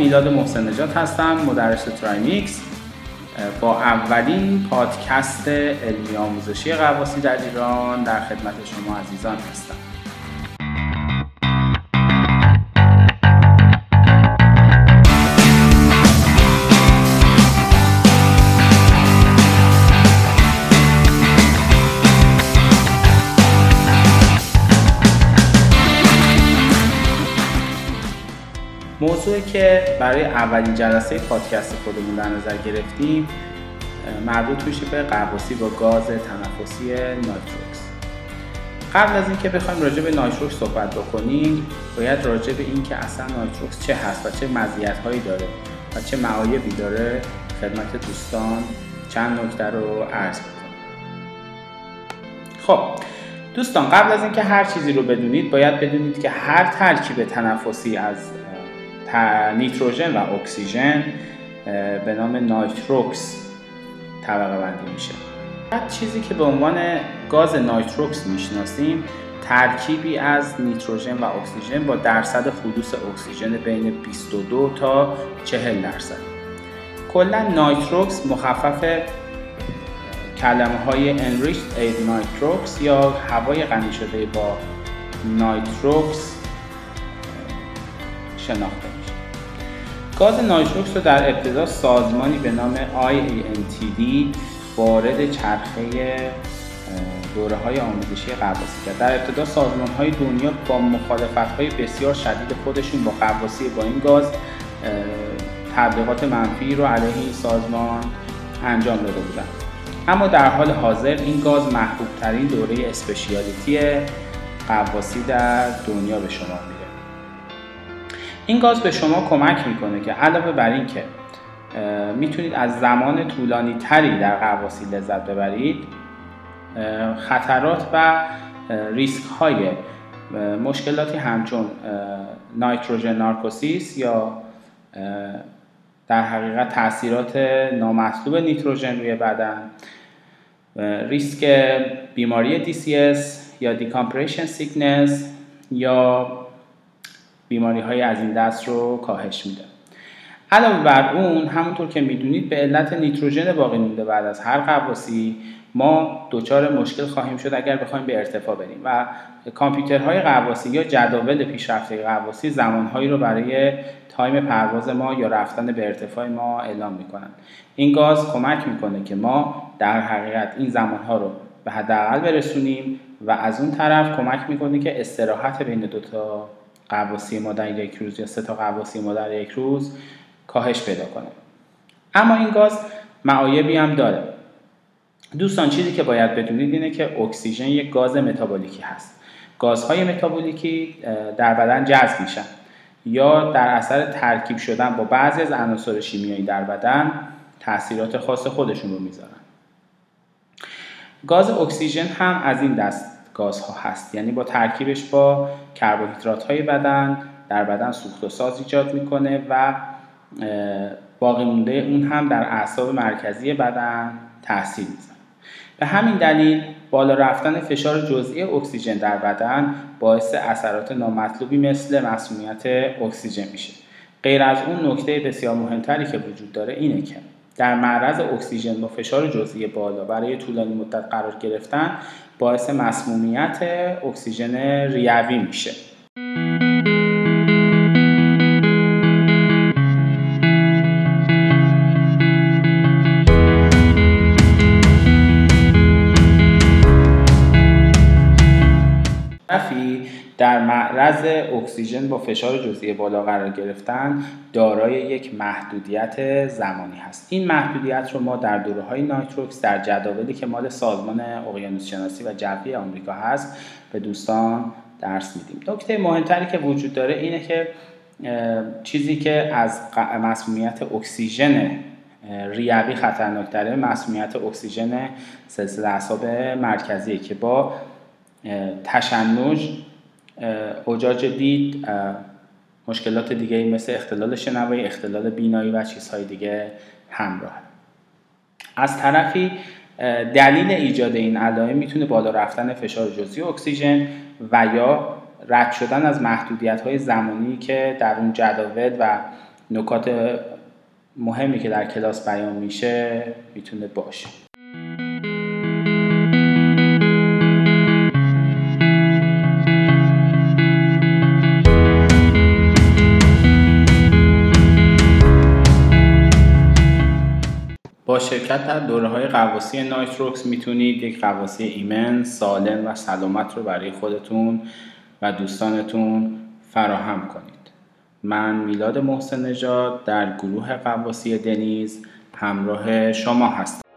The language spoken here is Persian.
میلاد محسن نجات هستم مدرس trimix با اولین پادکست علمی آموزشی غواصی در ایران در خدمت شما عزیزان هستم. موضوعی که برای اولین جلسه پادکست خودمون در نظر گرفتیم مربوط میشه به قواسی با گاز تنفسی نایتروکس. قبل از اینکه بخوایم راجع به نایتروکس صحبت بکنیم باید راجع به اینکه اصلا نایتروکس چه هست و چه مزیت‌هایی داره و چه معایبی داره خدمت دوستان چند نکته رو عرض کنیم خب دوستان قبل از اینکه هر چیزی رو بدونید باید بدونید که هر ترکیب تنفسی از نیتروژن و اکسیژن به نام nitrox طبقه بندی میشه. هر چیزی که به عنوان گاز nitrox می‌شناسیم ترکیبی از نیتروژن و اکسیژن با درصد حدود اکسیژن بین 22 تا 40 درصد. کلا nitrox مخفف کلمه های enriched air nitrox یا هوای غنی شده با نایتروکس شناخته. گاز نایتروکس رو در ابتدا سازمانی به نام IANTD وارد چرخه دوره های آموزشی قواسی کرد. در ابتدا سازمان های دنیا با مخالفت های بسیار شدید خودشون با قواسی با این گاز تبلیغات منفی رو علیه این سازمان انجام داده بودن. اما در حال حاضر این گاز محبوب ترین دوره اسپشیالیتی قواسی در دنیا به شما میره این گاز به شما کمک می‌کنه که علاوه بر این که می‌تونید از زمان طولانی تری در قواسی لذت ببرید خطرات و ریسک های مشکلاتی همچون نایتروژن نارکوسیس یا در حقیقت تاثیرات نامطلوب نیتروژن روی بدن ریسک بیماری DCS یا decompression sickness یا بیماری های از این دست رو کاهش میده. علاوه بر اون همونطور که می‌دونید به علت نیتروژن باقی مونده بعد از هر غواصی ما دچار مشکل خواهیم شد اگر بخوایم به ارتفاع بریم و کامپیوترهای غواصی یا جداول پیشرفته غواصی زمانهایی رو برای time پرواز ما یا رفتن به ارتفاع ما اعلام می‌کنن. این گاز کمک می‌کنه که ما در حقیقت این زمانها رو به حداقل برسونیم و از اون طرف کمک می‌کنه که استراحت بین دو قواسی ما در یک روز یا سه تا قواسی ما در یک روز کاهش پیدا کنه. اما این گاز معایبی هم داره. دوستان چیزی که باید بدونید اینه که اکسیژن یک گاز متابولیکی هست. گازهای متابولیکی در بدن جذب میشن یا در اثر ترکیب شدن با بعضی از عناصر شیمیایی در بدن تاثیرات خاص خودشون رو می‌ذارن. گاز اکسیژن هم از این دست گازها هست. یعنی با ترکیبش با کربوهیدرات های بدن در بدن سوخت و ساز ایجاد می‌کنه و باقی مونده اون هم در اعصاب مرکزی بدن تاثیر می‌ذاره. به همین دلیل بالا رفتن فشار جزئی اکسیژن در بدن باعث اثرات نامطلوبی مثل مسمومیت اکسیژن میشه. غیر از اون نکته بسیار مهمتری که وجود داره اینه که در معرض اکسیژن با فشار جزئی بالا برای طولانی مدت قرار گرفتن باعث مسمومیت اکسیژن ریوی میشه. در معرض اکسیژن با فشار جزئی بالا قرار گرفتن دارای یک محدودیت زمانی هست. این محدودیت رو ما در دوره های nitrox در جداولی که مال سازمان اقیانوس شناسی و جوی آمریکا هست به دوستان درس میدیم. نکته مهمتری که وجود داره اینه که چیزی که از مسمومیت اکسیژن ریوی خطرناکتره مسمومیت اکسیژن سلسله اعصاب مرکزی که با تشنج اوجاج دید مشکلات دیگه مثل اختلال شنوایی اختلال بینایی و چیزهای دیگه همراه. از طرفی دلیل ایجاد این علائم می‌تونه بالا رفتن فشار جزئی اکسیژن و یا رد شدن از محدودیت های زمانی که در اون جداول و نکات مهمی که در کلاس بیان میشه می‌تونه باشه. شرکت در دوره های قواسی نایتروکس می‌تونید یک قواسی ایمن، سالم و سلامت رو برای خودتون و دوستانتون فراهم کنید. من میلاد محسن نژاد در گروه قواسی دنیز همراه شما هستم.